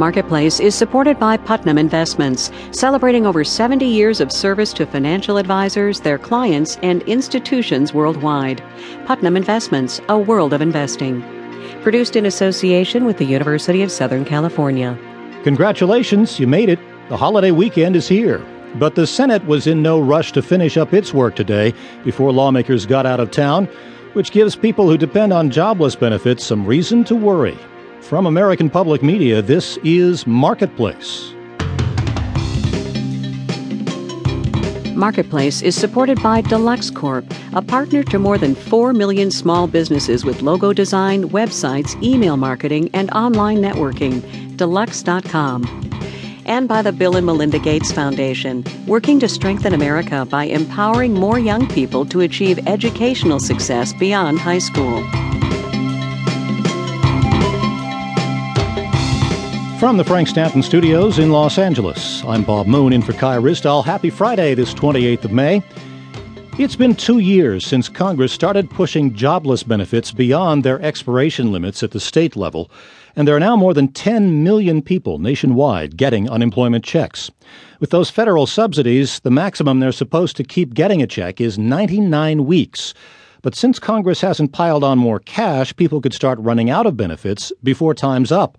Marketplace is supported by Putnam Investments, celebrating over 70 years of service to financial advisors, their clients, and institutions worldwide. Putnam Investments, a world of investing. Produced in association with the University of Southern California. Congratulations, you made it. The holiday weekend is here. But the Senate was in no rush to finish up its work today before lawmakers got out of town, which gives people who depend on jobless benefits some reason to worry. From American Public Media, this is Marketplace. Marketplace is supported by Deluxe Corp, a partner to more than 4 million small businesses with logo design, websites, email marketing, and online networking. Deluxe.com. And by the Bill and Melinda Gates Foundation, working to strengthen America by empowering more young people to achieve educational success beyond high school. From the Frank Stanton Studios in Los Angeles, I'm Bob Moon in for Kai Ryssdal. Happy Friday, this 28th of May. It's been two years since Congress started pushing jobless benefits beyond their expiration limits at the state level, and there are now more than 10 million people nationwide getting unemployment checks. With those federal subsidies, the maximum they're supposed to keep getting a check is 99 weeks. But since Congress hasn't piled on more cash, people could start running out of benefits before time's up.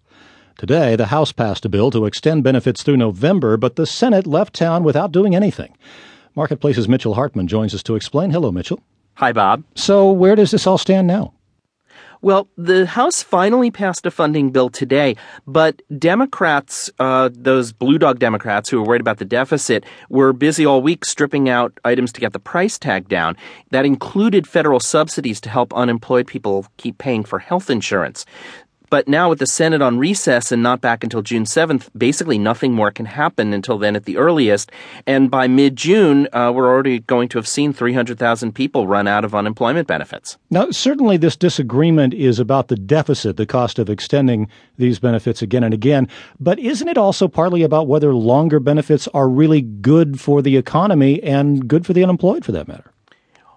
Today, the House passed a bill to extend benefits through November, but the Senate left town without doing anything. Marketplace's Mitchell Hartman joins us to explain. Hello, Mitchell. Hi, Bob. So, where does this all stand now? Well, the House finally passed a funding bill today, but Democrats, uh, those blue dog Democrats who were worried about the deficit, were busy all week stripping out items to get the price tag down. That included federal subsidies to help unemployed people keep paying for health insurance. But now, with the Senate on recess and not back until June 7th, basically nothing more can happen until then at the earliest. And by mid June, uh, we're already going to have seen 300,000 people run out of unemployment benefits. Now, certainly this disagreement is about the deficit, the cost of extending these benefits again and again. But isn't it also partly about whether longer benefits are really good for the economy and good for the unemployed for that matter?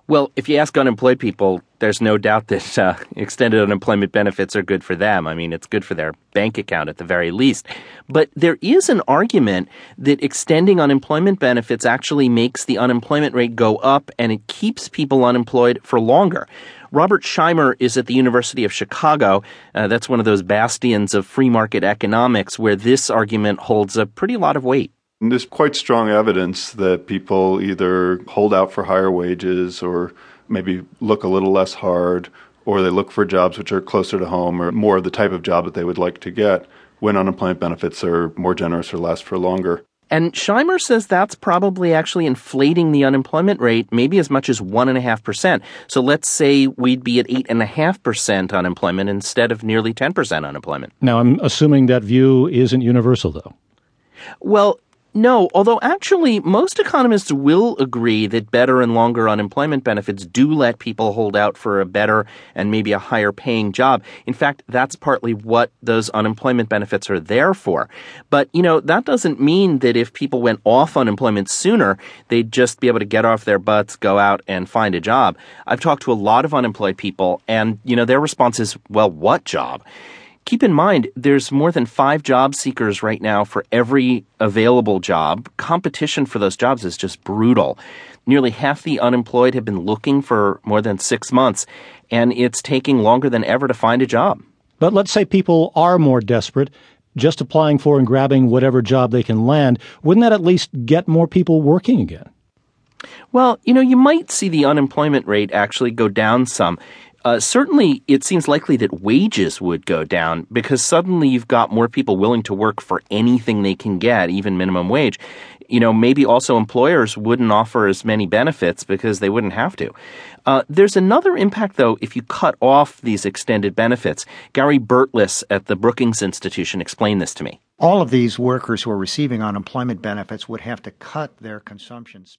Well, if you ask unemployed people, there's no doubt that uh, extended unemployment benefits are good for them. I mean, it's good for their bank account at the very least. But there is an argument that extending unemployment benefits actually makes the unemployment rate go up and it keeps people unemployed for longer. Robert Shimer is at the University of Chicago. Uh, that's one of those bastions of free market economics where this argument holds a pretty lot of weight. There's quite strong evidence that people either hold out for higher wages or maybe look a little less hard or they look for jobs which are closer to home or more of the type of job that they would like to get when unemployment benefits are more generous or last for longer. And Shimer says that's probably actually inflating the unemployment rate maybe as much as 1.5%. So let's say we'd be at 8.5% unemployment instead of nearly 10% unemployment. Now, I'm assuming that view isn't universal, though. Well, no, although actually most economists will agree that better and longer unemployment benefits do let people hold out for a better and maybe a higher paying job. In fact, that's partly what those unemployment benefits are there for. But, you know, that doesn't mean that if people went off unemployment sooner, they'd just be able to get off their butts, go out and find a job. I've talked to a lot of unemployed people and, you know, their response is, well, what job? Keep in mind, there's more than five job seekers right now for every available job. Competition for those jobs is just brutal. Nearly half the unemployed have been looking for more than six months, and it's taking longer than ever to find a job. But let's say people are more desperate, just applying for and grabbing whatever job they can land. Wouldn't that at least get more people working again? Well, you know, you might see the unemployment rate actually go down some. Uh, certainly, it seems likely that wages would go down because suddenly you've got more people willing to work for anything they can get, even minimum wage. You know, maybe also employers wouldn't offer as many benefits because they wouldn't have to. Uh, there's another impact, though, if you cut off these extended benefits. Gary Burtless at the Brookings Institution explained this to me. All of these workers who are receiving unemployment benefits would have to cut their consumption.